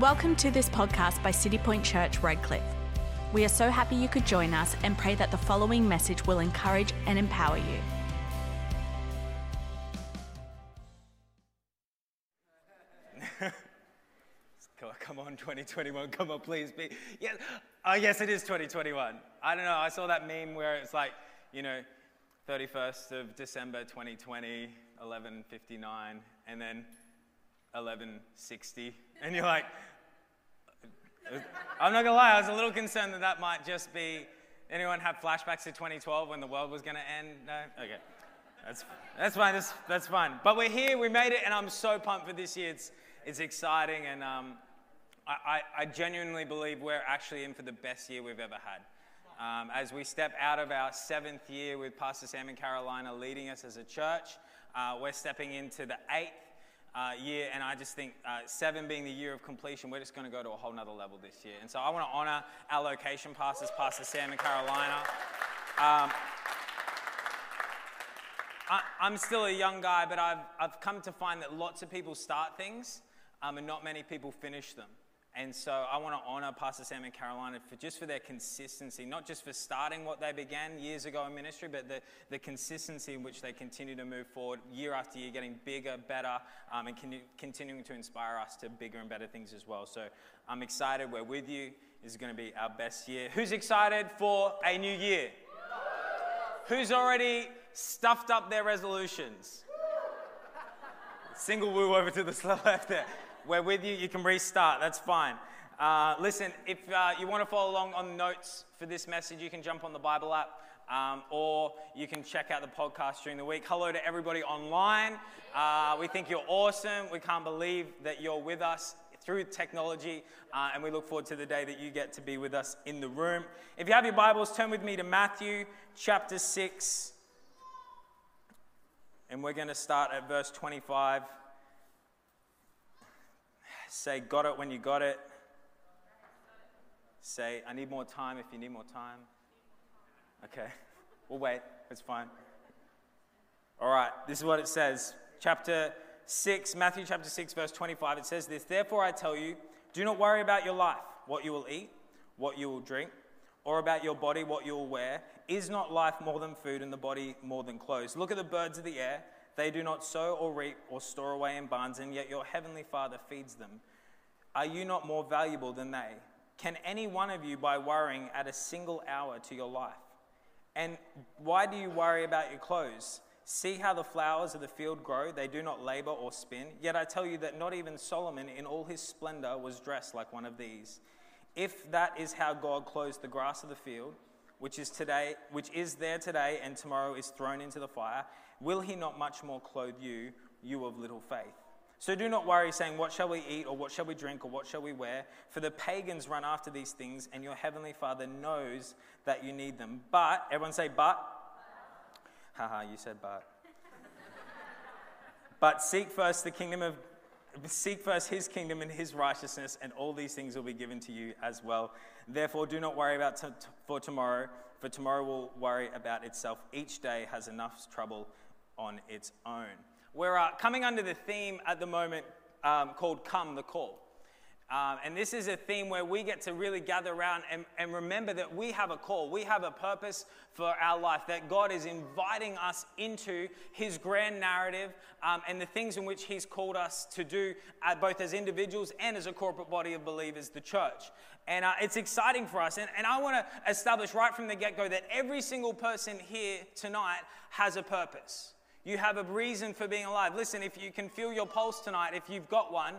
Welcome to this podcast by City Point Church, Redcliffe. We are so happy you could join us and pray that the following message will encourage and empower you. Come on, 2021. Come on, please be. Yes. Oh, yes, it is 2021. I don't know. I saw that meme where it's like, you know, 31st of December 2020, 11:59, and then 11:60, and you're like, I'm not gonna lie, I was a little concerned that that might just be. Anyone have flashbacks to 2012 when the world was gonna end? No. Okay. That's, that's fine, that's, that's fine. But we're here, we made it, and I'm so pumped for this year. It's, it's exciting, and um, I, I, genuinely believe we're actually in for the best year we've ever had. Um, as we step out of our seventh year with Pastor Sam and Carolina leading us as a church, uh, we're stepping into the eighth uh, year, and I just think uh, seven being the year of completion, we're just going to go to a whole nother level this year. And so I want to honor our location pastors, Pastor Sam and Carolina. Um, I, am still a young guy, but I've, I've come to find that lots of people start things um, and not many people finish them. And so I want to honor Pastor Sam and Carolina for just for their consistency, not just for starting what they began years ago in ministry, but the, the consistency in which they continue to move forward year after year, getting bigger, better, um, and con- continuing to inspire us to bigger and better things as well. So I'm excited. We're with you. This is going to be our best year. Who's excited for a new year? Who's already stuffed up their resolutions? Single woo over to the left there. We're with you. You can restart. That's fine. Uh, listen, if uh, you want to follow along on notes for this message, you can jump on the Bible app um, or you can check out the podcast during the week. Hello to everybody online. Uh, we think you're awesome. We can't believe that you're with us through technology, uh, and we look forward to the day that you get to be with us in the room. If you have your Bibles, turn with me to Matthew chapter 6, and we're going to start at verse 25. Say, got it when you got it. Say, I need more time if you need more time. Okay, we'll wait. It's fine. All right, this is what it says. Chapter 6, Matthew chapter 6, verse 25. It says this Therefore I tell you, do not worry about your life, what you will eat, what you will drink, or about your body, what you will wear. Is not life more than food and the body more than clothes? Look at the birds of the air. They do not sow or reap or store away in barns, and yet your heavenly Father feeds them. Are you not more valuable than they? Can any one of you, by worrying, add a single hour to your life? And why do you worry about your clothes? See how the flowers of the field grow, they do not labor or spin. Yet I tell you that not even Solomon in all his splendor was dressed like one of these. If that is how God clothes the grass of the field, which is today, which is there today and tomorrow is thrown into the fire, will he not much more clothe you, you of little faith? So do not worry, saying, What shall we eat, or what shall we drink, or what shall we wear? For the pagans run after these things, and your heavenly Father knows that you need them. But, everyone say, But. Haha, you said but. but seek first the kingdom of Seek first his kingdom and his righteousness, and all these things will be given to you as well. Therefore, do not worry about t- for tomorrow, for tomorrow will worry about itself. Each day has enough trouble on its own. We're uh, coming under the theme at the moment um, called Come the Call. Um, and this is a theme where we get to really gather around and, and, remember that we have a call. We have a purpose for our life, that God is inviting us into His grand narrative um, and the things in which He's called us to do, uh, both as individuals and as a corporate body of believers, the church. And uh, it's exciting for us. And, and I want to establish right from the get go that every single person here tonight has a purpose. You have a reason for being alive. Listen, if you can feel your pulse tonight, if you've got one,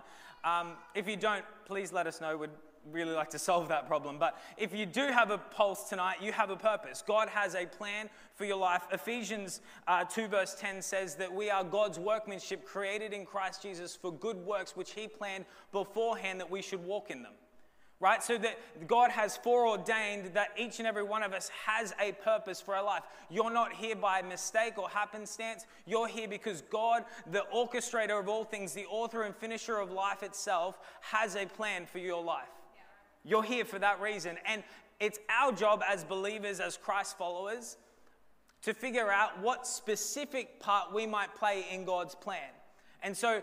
um, if you don't, please let us know. We'd really like to solve that problem. But if you do have a pulse tonight, you have a purpose. God has a plan for your life. Ephesians uh, 2, verse 10 says that we are God's workmanship created in Christ Jesus for good works, which He planned beforehand that we should walk in them right? So that God has foreordained that each and every one of us has a purpose for our life. You're not here by mistake or happenstance. You're here because God, the orchestrator of all things, the author and finisher of life itself, has a plan for your life. You're here for that reason. And it's our job as believers, as Christ followers, to figure out what specific part we might play in God's plan. And so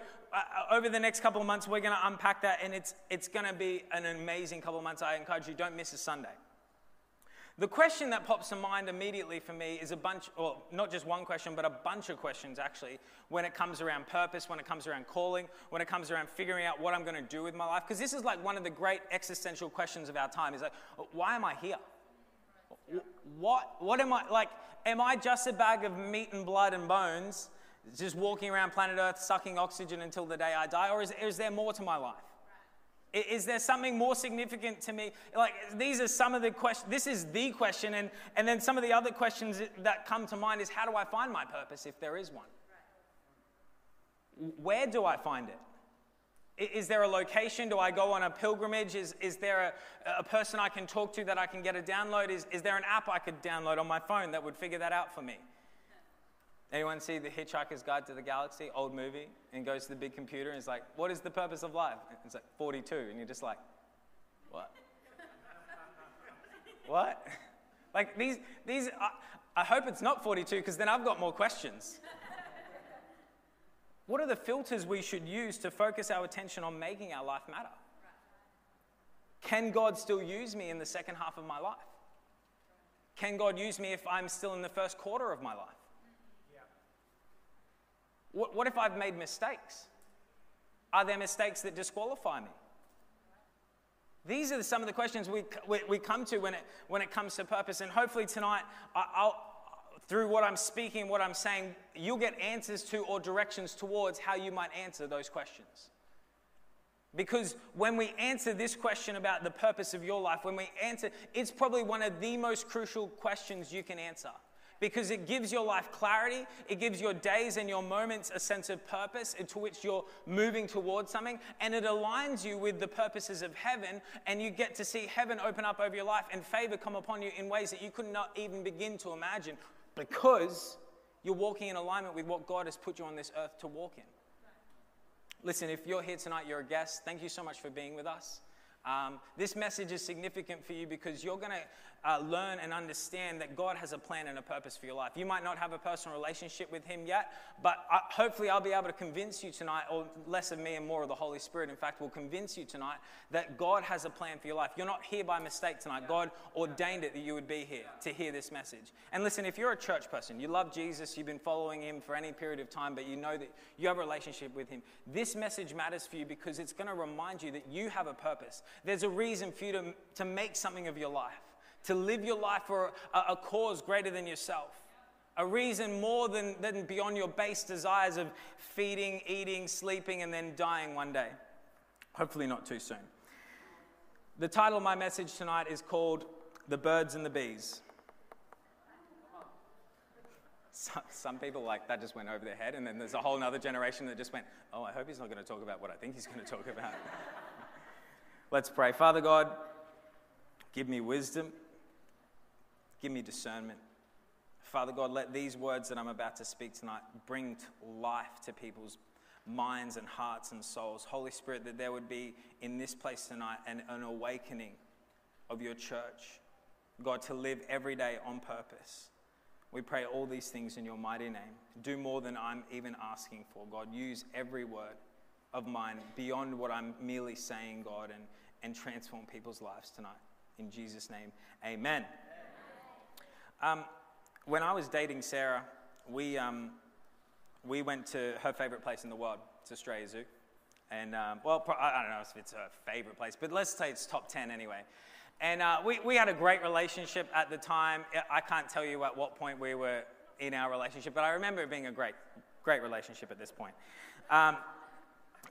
over the next couple of months, we're going to unpack that, and it's, it's going to be an amazing couple of months. I encourage you, don't miss a Sunday. The question that pops to mind immediately for me is a bunch, or not just one question, but a bunch of questions actually, when it comes around purpose, when it comes around calling, when it comes around figuring out what I'm going to do with my life. Because this is like one of the great existential questions of our time is like, why am I here? What, what am I, like, am I just a bag of meat and blood and bones, just walking around planet Earth sucking oxygen until the day I die? Or is, is there more to my life? Is there something more significant to me? Like, these are some of the questions. This is the question. And, and then some of the other questions that come to mind is how do I find my purpose if there is one? Where do I find it? Is there a location? Do I go on a pilgrimage? Is, is there a, a person I can talk to that I can get a download? Is, is there an app I could download on my phone that would figure that out for me? Anyone see The Hitchhiker's Guide to the Galaxy, old movie, and goes to the big computer and is like, What is the purpose of life? And it's like, 42. And you're just like, What? what? Like, these, these I, I hope it's not 42 because then I've got more questions. what are the filters we should use to focus our attention on making our life matter? Can God still use me in the second half of my life? Can God use me if I'm still in the first quarter of my life? What, what if I've made mistakes? Are there mistakes that disqualify me? These are some of the questions we, we, we, come to when it, when it comes to purpose. And hopefully tonight, I'll, through what I'm speaking, what I'm saying, you'll get answers to or directions towards how you might answer those questions. Because when we answer this question about the purpose of your life, when we answer, it's probably one of the most crucial questions you can answer because it gives your life clarity. It gives your days and your moments a sense of purpose into which you're moving towards something. And it aligns you with the purposes of heaven. And you get to see heaven open up over your life and favor come upon you in ways that you could not even begin to imagine because you're walking in alignment with what God has put you on this earth to walk in. Listen, if you're here tonight, you're a guest. Thank you so much for being with us. Um, this message is significant for you because you're going to uh, learn and understand that God has a plan and a purpose for your life. You might not have a personal relationship with Him yet, but uh, hopefully I'll be able to convince you tonight, or less of me and more of the Holy Spirit, in fact, will convince you tonight that God has a plan for your life. You're not here by mistake tonight. God ordained it that you would be here to hear this message. And listen, if you're a church person, you love Jesus, you've been following Him for any period of time, but you know that you have a relationship with Him, this message matters for you because it's going to remind you that you have a purpose. There's a reason for you to, to make something of your life to live your life for a, a cause greater than yourself. A reason more than, than beyond your base desires of feeding, eating, sleeping, and then dying one day. Hopefully, not too soon. The title of my message tonight is called The Birds and the Bees. Some, some, people like that just went over their head, and then there's a whole other generation that just went, Oh, I hope he's not going to talk about what I think he's going to talk about. Let's pray. Father God, give me wisdom Give me discernment. Father God, let these words that I'm about to speak tonight bring life to people's minds and hearts and souls. Holy Spirit, that there would be in this place tonight an, an awakening of your church. God, to live every day on purpose. We pray all these things in your mighty name. Do more than I'm even asking for. God, use every word of mine beyond what I'm merely saying, God, and, and transform people's lives tonight. In Jesus' name, amen. Um, when I was dating Sarah, we, um, we went to her favorite place in the world. It's Australia Zoo. And, um, well, I don't know if it's her favorite place, but let's say it's top 10 anyway. And uh, we, we had a great relationship at the time. I can't tell you at what point we were in our relationship, but I remember it being a great, great relationship at this point.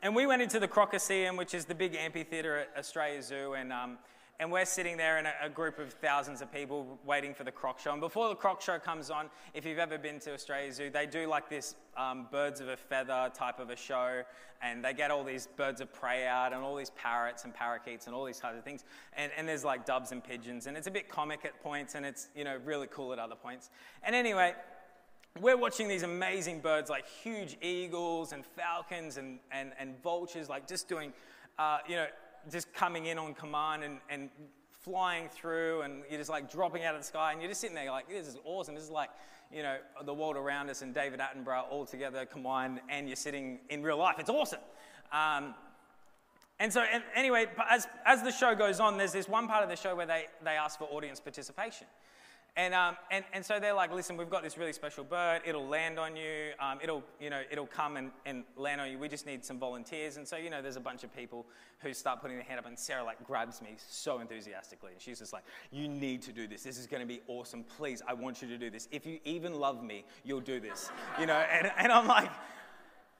And we went into the Crocoseum, which is the big amphitheater at Australia Zoo, and um, and we're sitting there in a, a, group of thousands of people waiting for the croc show. And before the croc show comes on, if you've ever been to Australia Zoo, they do like this um, birds of a feather type of a show, and they get all these birds of prey out, and all these parrots and parakeets, and all these types of things. And, and there's like doves and pigeons, and it's a bit comic at points, and it's you know really cool at other points. And anyway, we're watching these amazing birds like huge eagles and falcons and, and, and vultures, like just doing, uh, you know, just coming in on command and, and flying through and you're just like dropping out of the sky and you're just sitting there like this is awesome. This is like you know the world around us and david attenborough all together combined and you're sitting in real life. It's awesome. Um, and so, and anyway, as, as the show goes on, there's this one part of the show where they, they ask for audience participation. And, um, and, and so they're like, listen, we've got this really special bird. It'll land on you. Um, it'll, you know, it'll come and, and land on you. We just need some volunteers. And so, you know, there's a bunch of people who start putting their hand up. And Sarah, like, grabs me so enthusiastically. And she's just like, you need to do this. This is going to be awesome. Please, I want you to do this. If you even love me, you'll do this. You know, and, and I'm like,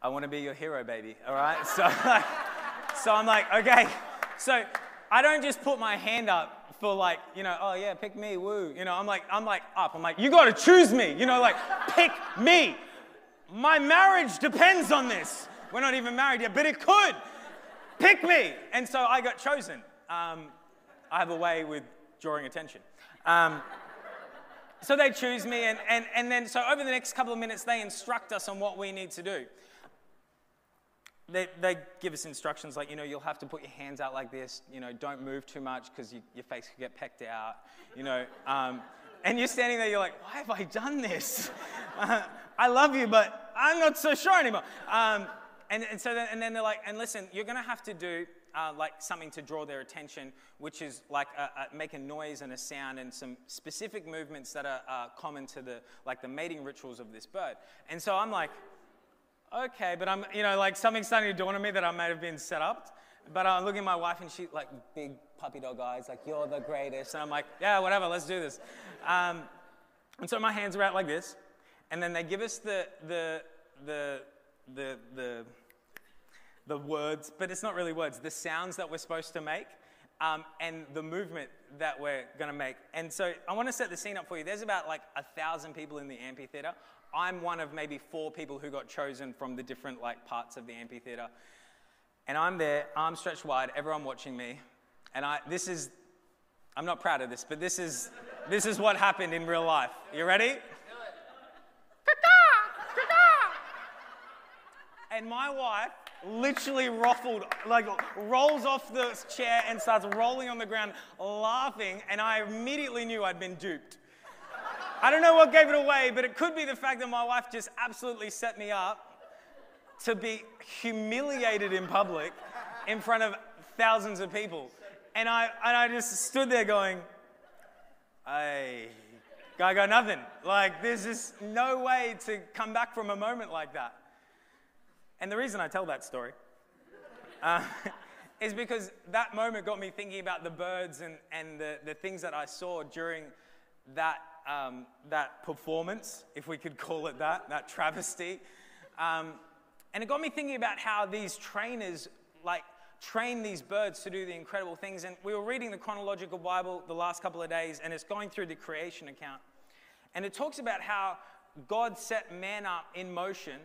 I want to be your hero, baby. All right? So, like, so I'm like, okay. So I don't just put my hand up for like, you know, oh yeah, pick me, woo. You know, I'm like, I'm like up. I'm like, you gotta choose me. You know, like, pick me. My marriage depends on this. We're not even married yet, but it could. Pick me. And so I got chosen. Um, I have a way with drawing attention. Um, so they choose me, and, and, and then so over the next couple of minutes, they instruct us on what we need to do they, they give us instructions like, you know, you'll have to put your hands out like this, you know, don't move too much because you, your face could get pecked out, you know. Um, and you're standing there, you're like, why have I done this? Uh, I love you, but I'm not so sure anymore. Um, and, and so then, and then they're like, and listen, you're going to have to do uh, like something to draw their attention, which is like a, a, make a noise and a sound and some specific movements that are uh, common to the like the mating rituals of this bird. And so I'm like, okay, but I'm, you know, like something's starting to dawn on me that I may have been set up. But I'm looking at my wife and she, like, big puppy dog eyes, like, you're the greatest. And I'm like, yeah, whatever, let's do this. Um, and so my hands are out like this. And then they give us the, the, the, the, the, the words, but it's not really words, the sounds that we're supposed to make. Um, and the movement that we're going to make. And so I want to set the scene up for you. There's about like a thousand people in the amphitheater. I'm one of maybe four people who got chosen from the different like parts of the amphitheater. And I'm there, arms stretched wide, everyone watching me. And I, this is, I'm not proud of this, but this is, this is what happened in real life. You ready? And my wife literally ruffled, like rolls off the chair and starts rolling on the ground, laughing. And I immediately knew I'd been duped. I don't know what gave it away, but it could be the fact that my wife just absolutely set me up to be humiliated in public in front of thousands of people. And I, and I just stood there going, I, I got nothing. Like, there's just no way to come back from a moment like that. And the reason I tell that story uh, is because that moment got me thinking about the birds and, and the, the things that I saw during that um, that performance, if we could call it that, that travesty. Um, and it got me thinking about how these trainers, like, train these birds to do the incredible things. And we were reading the chronological Bible the last couple of days, and it's going through the creation account. And it talks about how God set man up in motion,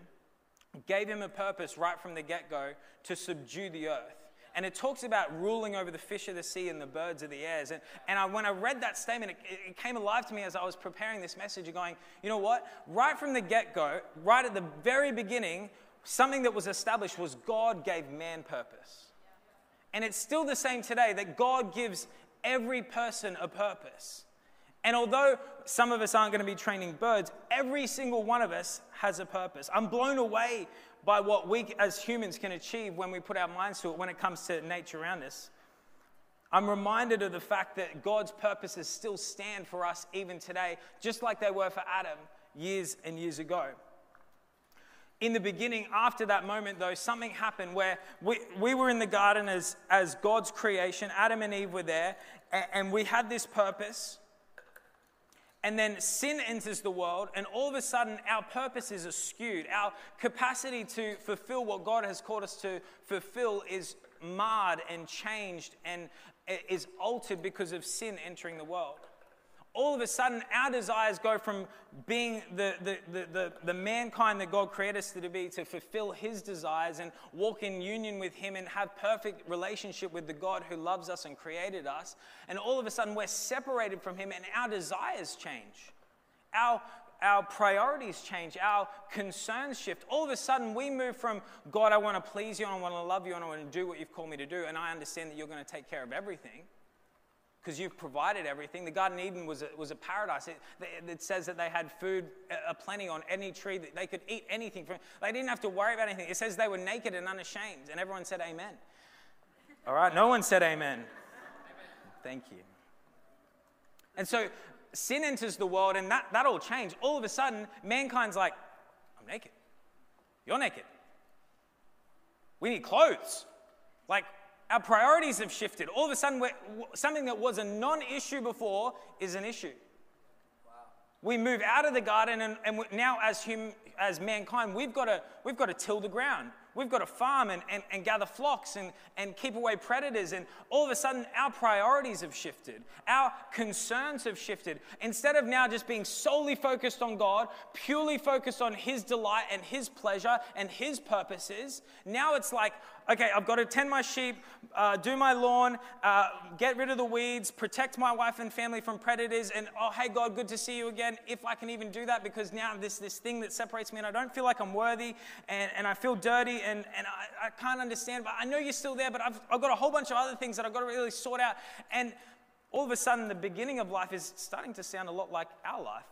gave him a purpose right from the get go to subdue the earth. And it talks about ruling over the fish of the sea and the birds of the airs. And, and I, when I read that statement, it, it came alive to me as I was preparing this message, going, you know what? Right from the get go, right at the very beginning, something that was established was God gave man purpose. And it's still the same today that God gives every person a purpose. And although some of us aren't going to be training birds, every single one of us has a purpose. I'm blown away by what we as humans can achieve when we put our minds to it when it comes to nature around us. I'm reminded of the fact that God's purposes still stand for us even today, just like they were for Adam years and years ago. In the beginning, after that moment, though, something happened where we, we were in the garden as, as God's creation. Adam and Eve were there, and, and we had this purpose. And then sin enters the world, and all of a sudden, our purpose is skewed. Our capacity to fulfill what God has called us to fulfill is marred and changed and is altered because of sin entering the world all of a sudden our desires go from being the, the, the, the, the mankind that God created us to be to fulfill his desires and walk in union with him and have perfect relationship with the God who loves us and created us. And all of a sudden we're separated from him and our desires change. Our, our priorities change, our concerns shift. All of a sudden, we move from God, I want to please you, and I want to love you, and I want to do what you've called me to do, and I understand that you're going to take care of everything because you've provided everything. The Garden of Eden was a, was a paradise. It, it says that they had food uh, a plenty on any tree, that they could eat anything. From, they didn't have to worry about anything. It says they were naked and unashamed, and everyone said amen. All right, no one said amen. Thank you. And so sin enters the world, and that, that all changed. All of a sudden, mankind's like, I'm naked. You're naked. We need clothes. Like, our priorities have shifted. All of a sudden, something that was a non issue before is an issue. Wow. We move out of the garden, and, and now as, hum, as mankind, we've got, to, we've got to till the ground. We've got to farm and, and, and gather flocks and, and keep away predators. And all of a sudden, our priorities have shifted. Our concerns have shifted. Instead of now just being solely focused on God, purely focused on His delight and His pleasure and His purposes, now it's like, okay, I've got to tend my sheep, uh, do my lawn, uh, get rid of the weeds, protect my wife and family from predators, and oh, hey, God, good to see you again. If I can even do that, because now this this thing that separates me, and I don't feel like I'm worthy, and, and I feel dirty, and, and I, I can't understand, but I know you're still there, but I've, I've got a whole bunch of other things that I've got to really sort out. And all of a sudden, the beginning of life is starting to sound a lot like our life.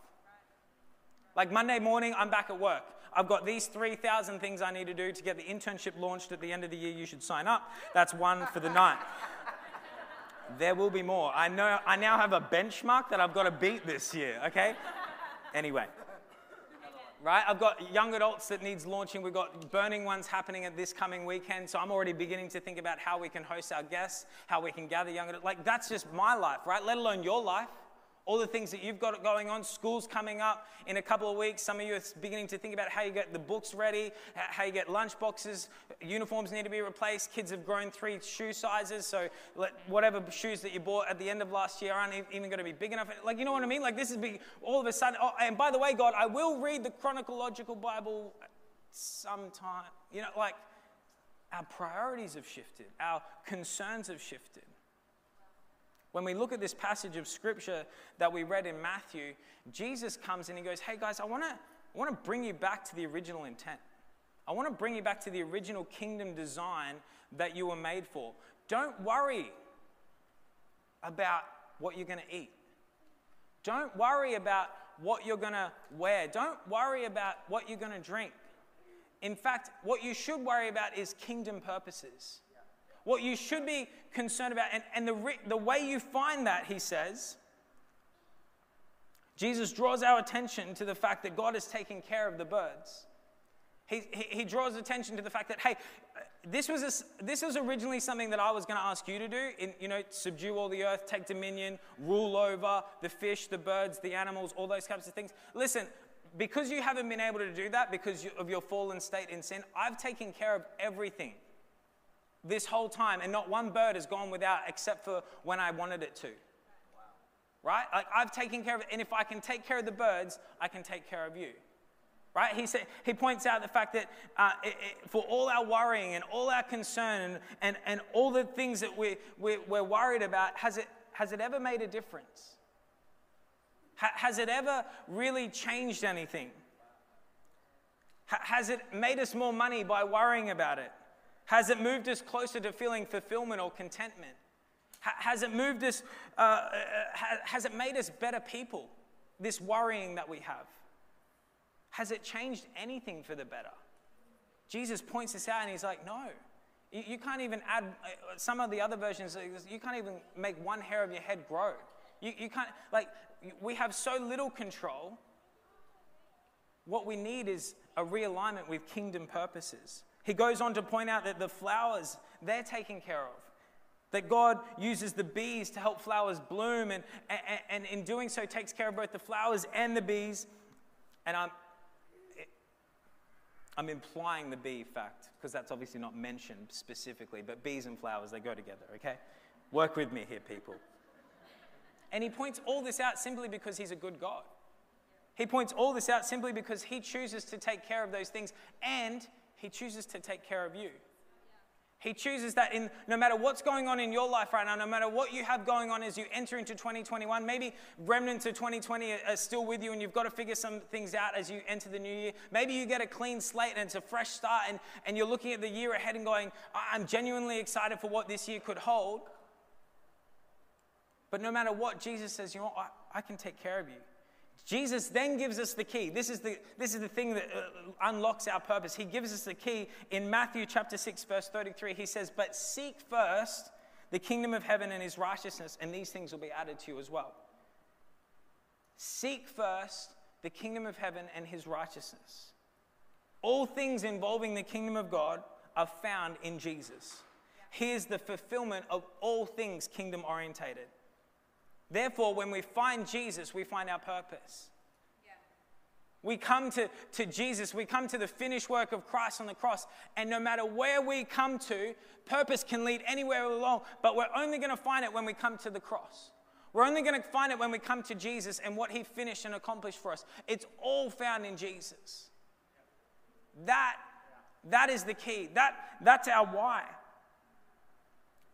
Like Monday morning, I'm back at work. I've got these 3,000 things I need to do to get the internship launched at the end of the year. You should sign up. That's one for the night. There will be more. I know I now have a benchmark that I've got to beat this year, okay? Anyway. Right? I've got young adults that needs launching. We've got burning ones happening at this coming weekend. So I'm already beginning to think about how we can host our guests, how we can gather young adults. Like that's just my life, right? Let alone your life all the things that you've got going on. School's coming up in a couple of weeks. Some of you are beginning to think about how you get the books ready, how you get lunch boxes. Uniforms need to be replaced. Kids have grown three shoe sizes, so whatever shoes that you bought at the end of last year aren't even going to be big enough. Like, you know what I mean? Like, this is big. All of a sudden, oh, and by the way, God, I will read the chronological Bible sometime. You know, like, our priorities have shifted, our concerns have shifted. When we look at this passage of scripture that we read in Matthew, Jesus comes and he goes, Hey guys, I want to I want to bring you back to the original intent. I want to bring you back to the original kingdom design that you were made for. Don't worry about what you're going to eat. Don't worry about what you're going to wear. Don't worry about what you're going to drink. In fact, what you should worry about is kingdom purposes what you should be concerned about. And, and the, the way you find that, he says, Jesus draws our attention to the fact that God is taking care of the birds. He, he, he draws attention to the fact that, hey, this was, a, this was originally something that I was going to ask you to do. In, you know, subdue all the earth, take dominion, rule over the fish, the birds, the animals, all those types of things. Listen, because you haven't been able to do that because of your fallen state in sin, I've taken care of everything this whole time, and not one bird has gone without except for when I wanted it to. Right? Like I've taken care of it, and if I can take care of the birds, I can take care of you. Right? He, said, he points out the fact that uh, it, it, for all our worrying and all our concern and, and, and all the things that we, we, we're worried about, has it, has it ever made a difference? Ha, has it ever really changed anything? Ha, has it made us more money by worrying about it? Has it moved us closer to feeling fulfillment or contentment? Has it moved us, uh, uh has it made us better people, this worrying that we have? Has it changed anything for the better? Jesus points this out and he's like, no. You, can't even add, uh, some of the other versions, you can't even make one hair of your head grow. You, you can't, like, we have so little control. What we need is a realignment with kingdom purposes. He goes on to point out that the flowers, they're taken care of. That God uses the bees to help flowers bloom, and, and, and in doing so, takes care of both the flowers and the bees. And I'm, I'm implying the bee fact, because that's obviously not mentioned specifically, but bees and flowers, they go together, okay? Work with me here, people. And he points all this out simply because he's a good God. He points all this out simply because he chooses to take care of those things and he chooses to take care of you. He chooses that in no matter what's going on in your life right now, no matter what you have going on as you enter into 2021, maybe remnants of 2020 are still with you and you've got to figure some things out as you enter the new year. Maybe you get a clean slate and it's a fresh start and, and you're looking at the year ahead and going, I'm genuinely excited for what this year could hold. But no matter what, Jesus says, you know I, I can take care of you. Jesus then gives us the key. This is the, this is the thing that uh, unlocks our purpose. He gives us the key in Matthew chapter 6, verse 33. He says, But seek first the kingdom of heaven and his righteousness, and these things will be added to you as well. Seek first the kingdom of heaven and his righteousness. All things involving the kingdom of God are found in Jesus. He is the fulfillment of all things kingdom orientated. Therefore, when we find Jesus, we find our purpose. We come to, to Jesus, we come to the finished work of Christ on the cross, and no matter where we come to, purpose can lead anywhere along, but we're only going to find it when we come to the cross. We're only going to find it when we come to Jesus and what he finished and accomplished for us. It's all found in Jesus. That, that is the key. That, that's our why.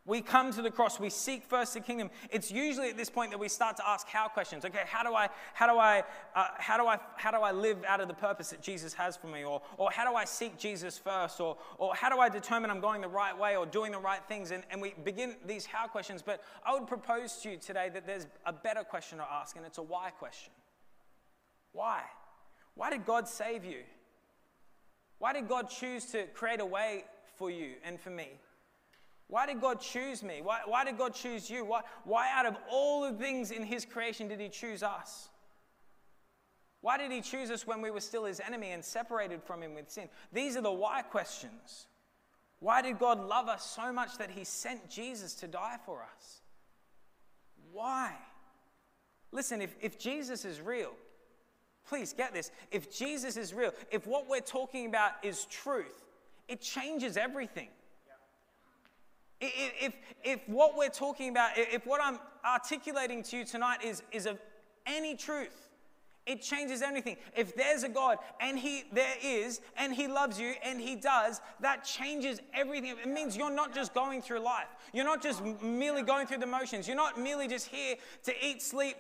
We come to the cross, we seek first the kingdom. It's usually at this point that we start to ask how questions. Okay, how do I, how do I, uh, how do I, how do I live out of the purpose that Jesus has for me? Or, or how do I seek Jesus first? Or, or how do I determine I'm going the right way or doing the right things? And, and we begin these how questions. But I would propose to you today that there's a better question to ask, and it's a why question. Why? Why did God save you? Why did God choose to create a way for you and for me? Why did God choose me? Why, why did God choose you? Why, why, out of all the things in His creation, did He choose us? Why did He choose us when we were still His enemy and separated from Him with sin? These are the why questions. Why did God love us so much that He sent Jesus to die for us? Why? Listen, if, if Jesus is real, please get this. If Jesus is real, if what we're talking about is truth, it changes everything. If, if what we're talking about, if what I'm articulating to you tonight is, is of any truth, it changes everything. If there's a God and He there is and He loves you and He does, that changes everything. It means you're not just going through life. You're not just merely going through the motions. You're not merely just here to eat, sleep,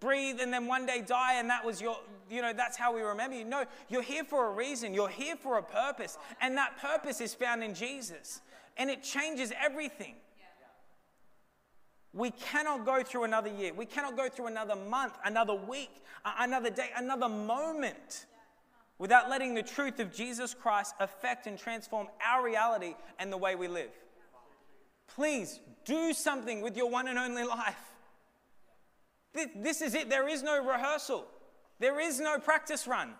breathe, and then one day die, and that was your, you know, that's how we remember you. No, you're here for a reason. You're here for a purpose. And that purpose is found in Jesus and it changes everything. We cannot go through another year. We cannot go through another month, another week, another day, another moment without letting the truth of Jesus Christ affect and transform our reality and the way we live. Please do something with your one and only life. This is it. There is no rehearsal, there is no practice run.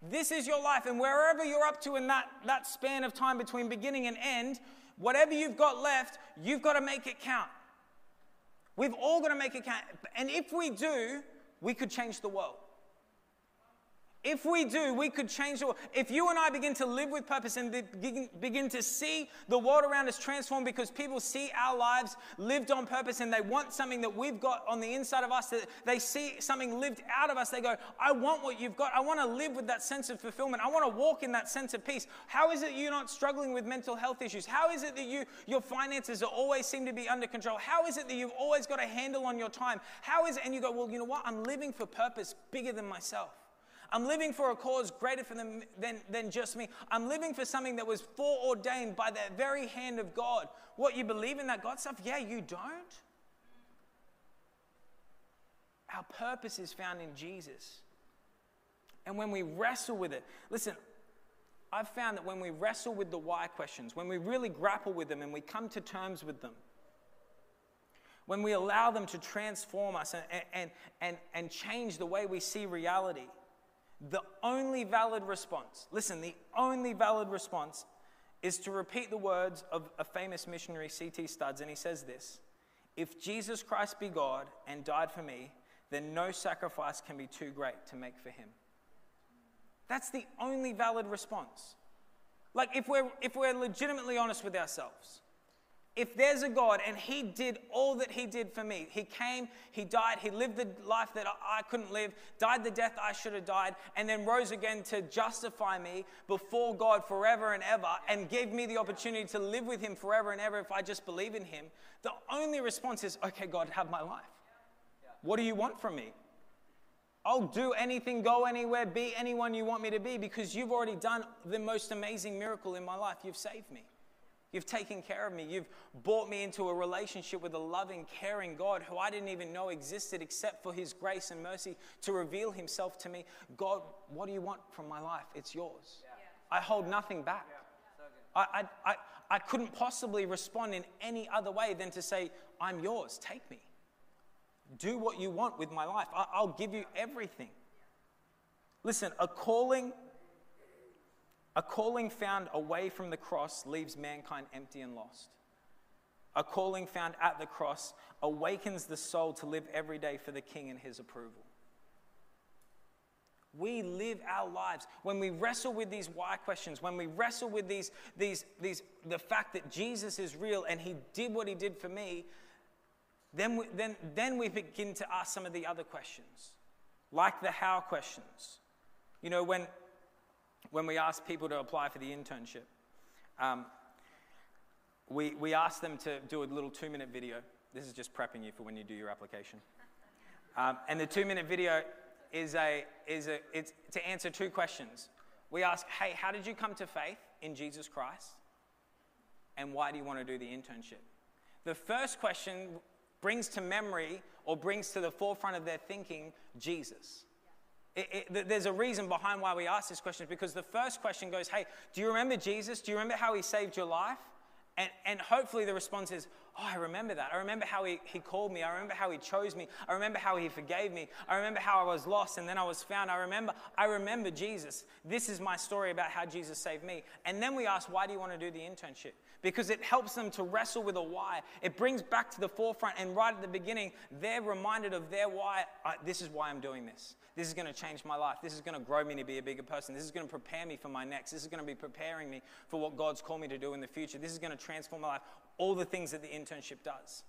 This is your life. And wherever you're up to in that, that span of time between beginning and end, Whatever you've got left, you've got to make it count. We've all got to make it count. And if we do, we could change the world. If we do, we could change the world. If you and I begin to live with purpose and begin to see the world around us transform because people see our lives lived on purpose and they want something that we've got on the inside of us, that they see something lived out of us, they go, I want what you've got. I want to live with that sense of fulfillment. I want to walk in that sense of peace. How is it you're not struggling with mental health issues? How is it that you, your finances always seem to be under control? How is it that you've always got a handle on your time? How is it? And you go, well, you know what? I'm living for purpose bigger than myself. I'm living for a cause greater them than, than just me. I'm living for something that was foreordained by the very hand of God. What, you believe in that God stuff? Yeah, you don't. Our purpose is found in Jesus. And when we wrestle with it, listen, I've found that when we wrestle with the why questions, when we really grapple with them and we come to terms with them, when we allow them to transform us and, and, and, and change the way we see reality, the only valid response, listen, the only valid response is to repeat the words of a famous missionary, C.T. Studd, and he says this If Jesus Christ be God and died for me, then no sacrifice can be too great to make for him. That's the only valid response. Like, if we're, if we're legitimately honest with ourselves, if there's a God and He did all that He did for me, He came, He died, He lived the life that I couldn't live, died the death I should have died, and then rose again to justify me before God forever and ever, and gave me the opportunity to live with Him forever and ever if I just believe in Him, the only response is, okay, God, have my life. What do you want from me? I'll do anything, go anywhere, be anyone you want me to be because you've already done the most amazing miracle in my life. You've saved me. You've taken care of me. You've brought me into a relationship with a loving, caring God who I didn't even know existed except for His grace and mercy to reveal Himself to me. God, what do you want from my life? It's yours. Yeah. I hold nothing back. Yeah. I, I, I, I couldn't possibly respond in any other way than to say, I'm yours. Take me. Do what you want with my life. I, I'll give you everything. Listen, a calling a calling found away from the cross leaves mankind empty and lost. A calling found at the cross awakens the soul to live every day for the King and his approval. We live our lives when we wrestle with these why questions, when we wrestle with these, these, these, the fact that Jesus is real and he did what he did for me, then we, then, then we begin to ask some of the other questions, like the how questions. You know, when, when we ask people to apply for the internship, um, we, we ask them to do a little two minute video. This is just prepping you for when you do your application. Um, and the two minute video is, a, is a, it's to answer two questions. We ask, hey, how did you come to faith in Jesus Christ? And why do you want to do the internship? The first question brings to memory or brings to the forefront of their thinking Jesus. It, it, there's a reason behind why we ask this question because the first question goes, Hey, do you remember Jesus? Do you remember how he saved your life? And, and hopefully the response is, Oh, I remember that. I remember how he, he called me. I remember how he chose me. I remember how he forgave me. I remember how I was lost and then I was found. I remember, I remember Jesus. This is my story about how Jesus saved me. And then we ask, Why do you want to do the internship? Because it helps them to wrestle with a why. It brings back to the forefront, and right at the beginning, they're reminded of their why. This is why I'm doing this. This is going to change my life. This is going to grow me to be a bigger person. This is going to prepare me for my next. This is going to be preparing me for what God's called me to do in the future. This is going to transform my life. All the things that the internship does.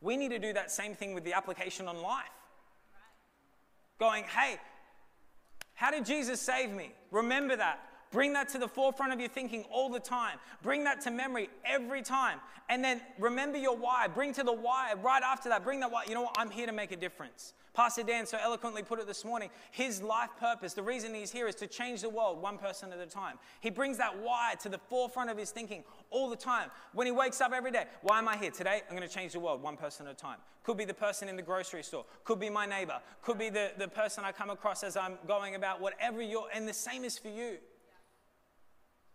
We need to do that same thing with the application on life. Going, hey, how did Jesus save me? Remember that. Bring that to the forefront of your thinking all the time. Bring that to memory every time. And then remember your why. Bring to the why right after that. Bring that why. You know what? I'm here to make a difference. Pastor Dan so eloquently put it this morning. His life purpose, the reason he's here is to change the world one person at a time. He brings that why to the forefront of his thinking all the time. When he wakes up every day, why am I here? Today, I'm going to change the world one person at a time. Could be the person in the grocery store, could be my neighbor, could be the, the person I come across as I'm going about, whatever you're, and the same is for you.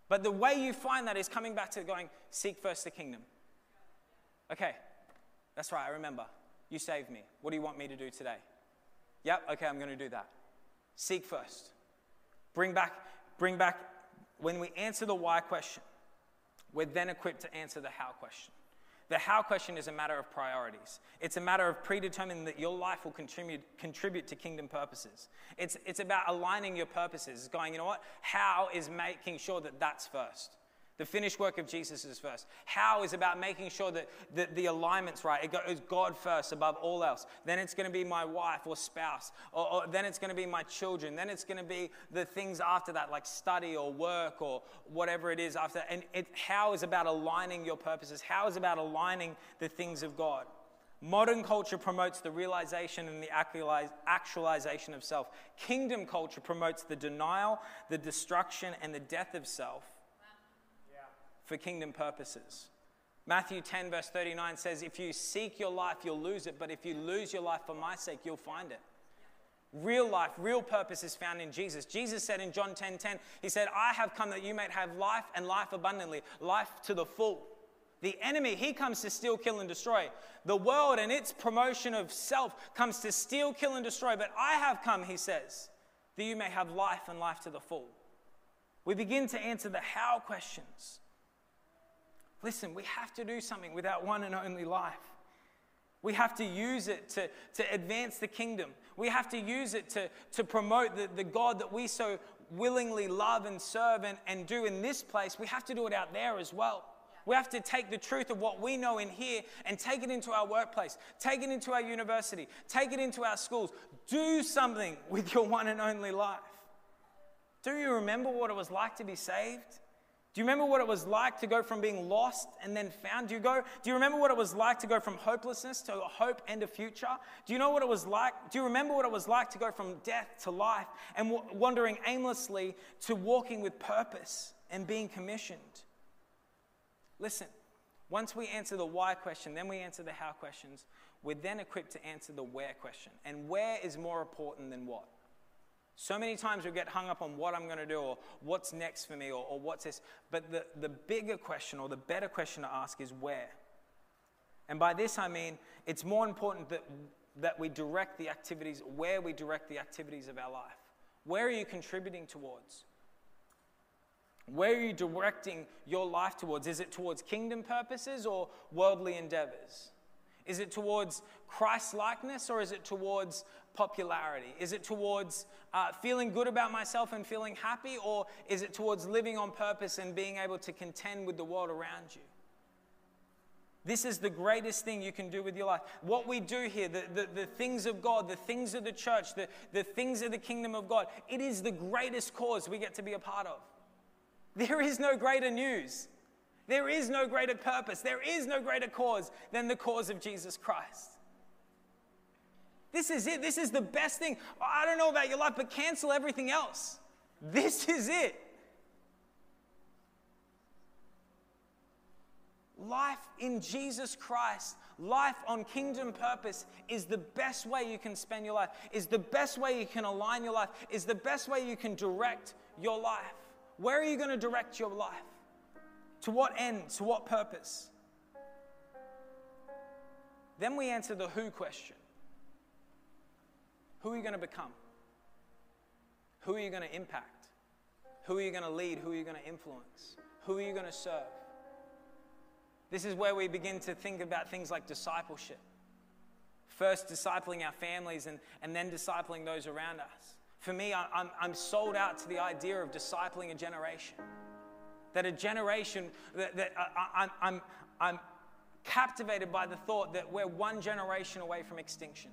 But the way you find that is coming back to going, seek first the kingdom. Okay, that's right, I remember. You saved me. What do you want me to do today? Yep, okay, I'm going to do that. Seek first. Bring back, bring back, when we answer the why question, we're then equipped to answer the how question. The how question is a matter of priorities. It's a matter of predetermining that your life will contribute, contribute to kingdom purposes. It's, it's about aligning your purposes. Going, you know what? How is making sure that that's first. The finished work of Jesus is first. How is about making sure that the, alignment's right. It goes God first above all else. Then it's going to be my wife or spouse. Or, or then it's going to be my children. Then it's going to be the things after that, like study or work or whatever it is after. And it, how is about aligning your purposes. How is about aligning the things of God. Modern culture promotes the realization and the actualization of self. Kingdom culture promotes the denial, the destruction, and the death of self for kingdom purposes. Matthew 10, verse 39 says, If you seek your life, you'll lose it, but if you lose your life for my sake, you'll find it. Real life, real purpose is found in Jesus. Jesus said in John 10 10, He said, I have come that you may have life and life abundantly, life to the full. The enemy, he comes to steal, kill, and destroy. The world and its promotion of self comes to steal, kill, and destroy. But I have come, he says, that you may have life and life to the full. We begin to answer the how questions. Listen, we have to do something with our one and only life. We have to use it to, to advance the kingdom. We have to use it to, to promote the, the God that we so willingly love and serve and, and do in this place. We have to do it out there as well. We have to take the truth of what we know in here and take it into our workplace, take it into our university, take it into our schools. Do something with your one and only life. Do you remember what it was like to be saved? Do you remember what it was like to go from being lost and then found? Do you, go, do you remember what it was like to go from hopelessness to hope and a future? Do you know what it was like? Do you remember what it was like to go from death to life and w- wandering aimlessly to walking with purpose and being commissioned? Listen, once we answer the why question, then we answer the how questions, we're then equipped to answer the where question. And where is more important than what? So many times we get hung up on what I'm going to do or what's next for me or, or what's this. But the, the bigger question or the better question to ask is where. And by this I mean it's more important that, that we direct the activities, where we direct the activities of our life. Where are you contributing towards? Where are you directing your life towards? Is it towards kingdom purposes or worldly endeavors? Is it towards Christ likeness or is it towards popularity? Is it towards uh, feeling good about myself and feeling happy or is it towards living on purpose and being able to contend with the world around you? This is the greatest thing you can do with your life. What we do here, the, the, the, things of God, the things of the church, the, the things of the kingdom of God, it is the greatest cause we get to be a part of. There is no greater news. There is no greater purpose. There is no greater cause than the cause of Jesus Christ. This is it. This is the best thing. Oh, I don't know about your life, but cancel everything else. This is it. Life in Jesus Christ, life on kingdom purpose is the best way you can spend your life, is the best way you can align your life, is the best way you can direct your life. Where are you going to direct your life? To what end? To what purpose? Then we answer the who question Who are you going to become? Who are you going to impact? Who are you going to lead? Who are you going to influence? Who are you going to serve? This is where we begin to think about things like discipleship. First, discipling our families and, and then discipling those around us. For me, I'm, I'm sold out to the idea of discipling a generation. That a generation, that, that I, I'm, I'm, I'm captivated by the thought that we're one generation away from extinction.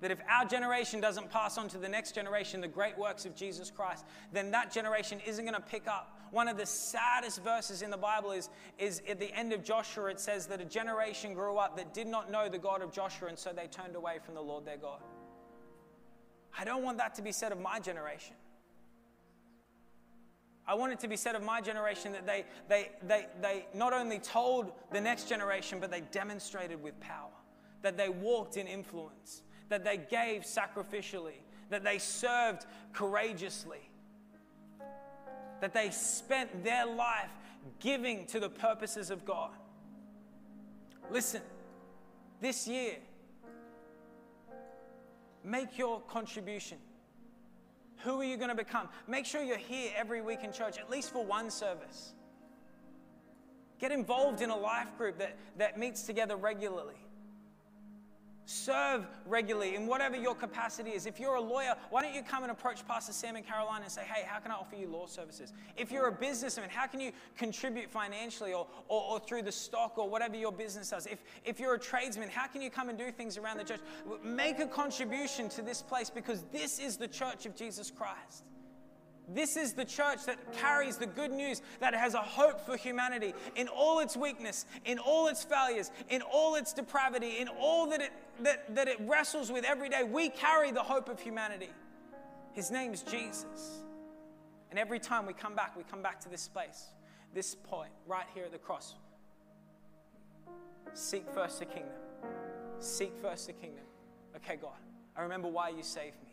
That if our generation doesn't pass on to the next generation the great works of Jesus Christ, then that generation isn't going to pick up. One of the saddest verses in the Bible is, is at the end of Joshua, it says that a generation grew up that did not know the God of Joshua, and so they turned away from the Lord their God. I don't want that to be said of my generation. I want it to be said of my generation that they, they, they, they not only told the next generation, but they demonstrated with power, that they walked in influence, that they gave sacrificially, that they served courageously, that they spent their life giving to the purposes of God. Listen, this year, Make your contribution. Who are you going to become? Make sure you're here every week in church, at least for one service. Get involved in a life group that, that meets together regularly. Serve regularly in whatever your capacity is. If you're a lawyer, why don't you come and approach Pastor Sam and Caroline and say, hey, how can I offer you law services? If you're a businessman, how can you contribute financially or, or, or through the stock or whatever your business does? If, if you're a tradesman, how can you come and do things around the church? Make a contribution to this place because this is the church of Jesus Christ. This is the church that carries the good news that has a hope for humanity in all its weakness, in all its failures, in all its depravity, in all that it, that, that it wrestles with every day. We carry the hope of humanity. His name is Jesus. And every time we come back, we come back to this place, this point, right here at the cross. Seek first the kingdom. Seek first the kingdom. Okay, God, I remember why you saved me.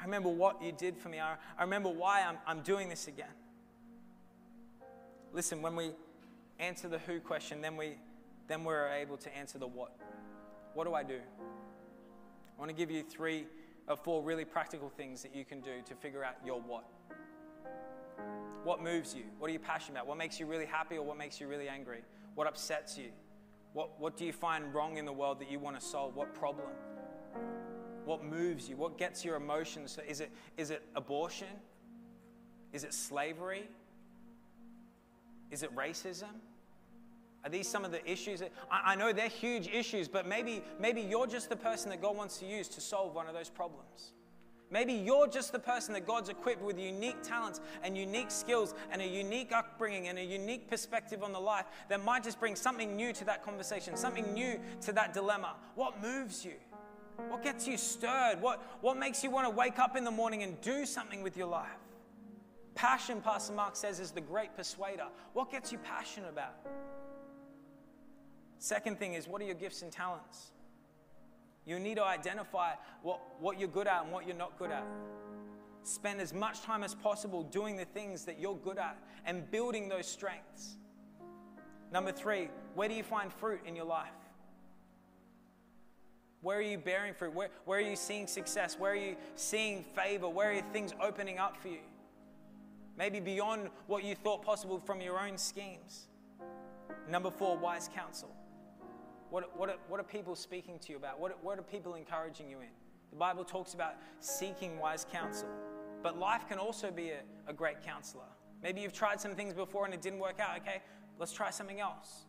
I remember what you did for me. I, I remember why I'm, I'm doing this again. Listen, when we answer the who question, then, we, then we're able to answer the what. What do I do? I want to give you three or four really practical things that you can do to figure out your what. What moves you? What are you passionate about? What makes you really happy or what makes you really angry? What upsets you? What, what do you find wrong in the world that you want to solve? What problem? What moves you? What gets your emotions? Is it, is it abortion? Is it slavery? Is it racism? Are these some of the issues? That, I, I know they're huge issues, but maybe, maybe you're just the person that God wants to use to solve one of those problems. Maybe you're just the person that God's equipped with unique talents and unique skills and a unique upbringing and a unique perspective on the life that might just bring something new to that conversation, something new to that dilemma. What moves you? What gets you stirred? What, what makes you want to wake up in the morning and do something with your life? Passion, Pastor Mark says, is the great persuader. What gets you passionate about? Second thing is, what are your gifts and talents? You need to identify what, what you're good at and what you're not good at. Spend as much time as possible doing the things that you're good at and building those strengths. Number three, where do you find fruit in your life? Where are you bearing fruit? Where, where are you seeing success? Where are you seeing favor? Where are things opening up for you? Maybe beyond what you thought possible from your own schemes. Number four, wise counsel. What, what, are, what are people speaking to you about? What, what are people encouraging you in? The Bible talks about seeking wise counsel. But life can also be a, a great counselor. Maybe you've tried some things before and it didn't work out. Okay, let's try something else.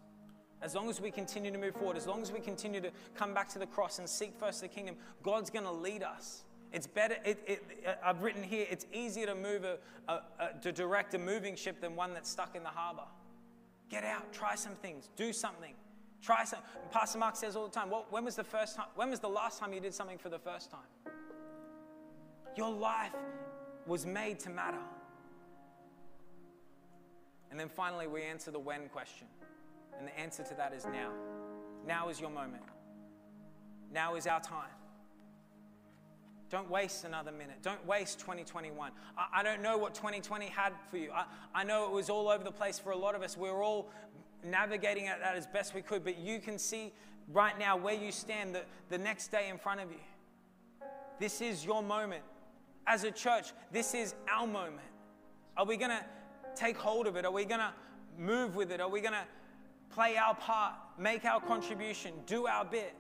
As long as we continue to move forward, as long as we continue to come back to the cross and seek first the kingdom, God's going to lead us. It's better, it, it, uh, I've written here, it's easier to move a, a, a, to direct a moving ship than one that's stuck in the harbor. Get out, try some things, do something. Try something. Pastor Mark says all the time, well, when was the first time, when was the last time you did something for the first time? Your life was made to matter. And then finally, we answer the when question. And the answer to that is now. Now is your moment. Now is our time. Don't waste another minute. Don't waste 2021. I, I, don't know what 2020 had for you. I, I know it was all over the place for a lot of us. We were all navigating at that as best we could, but you can see right now where you stand the, the next day in front of you. This is your moment. As a church, this is our moment. Are we going to take hold of it? Are we going to move with it? Are we going to play our part, make our contribution, do our bit?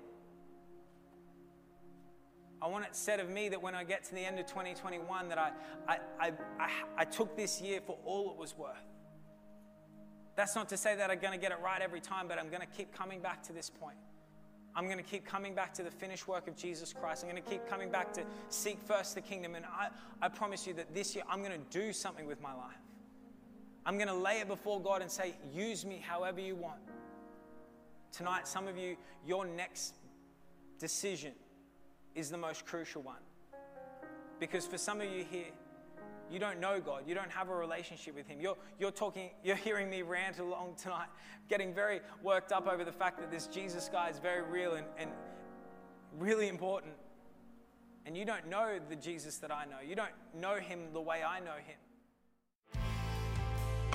I want it said of me that when I get to the end of 2021 that I, I, I, I, I took this year for all it was worth. That's not to say that I'm going to get it right every time, but I'm going to keep coming back to this point. I'm going to keep coming back to the finished work of Jesus Christ. I'm going to keep coming back to seek first the kingdom. And I, I promise you that this year I'm going to do something with my life. I'm going to lay it before God and say, use me however you want. Tonight, some of you, your next decision is the most crucial one. Because for some of you here, you don't know God. You don't have a relationship with Him. You're, you're talking, you're hearing me rant along tonight, getting very worked up over the fact that this Jesus guy is very real and, and really important. And you don't know the Jesus that I know. You don't know Him the way I know Him.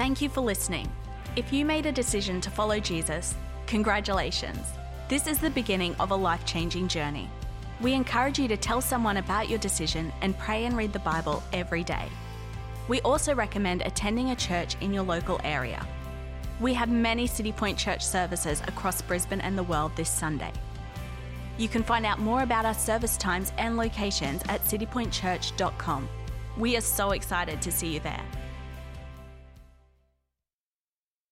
Thank you for listening. If you made a decision to follow Jesus, congratulations. This is the beginning of a life changing journey. We encourage you to tell someone about your decision and pray and read the Bible every day. We also recommend attending a church in your local area. We have many Citipointe Church services across Brisbane and the world this Sunday. You can find out more about our service times and locations at citipointechurch.com. We are so excited to see you there.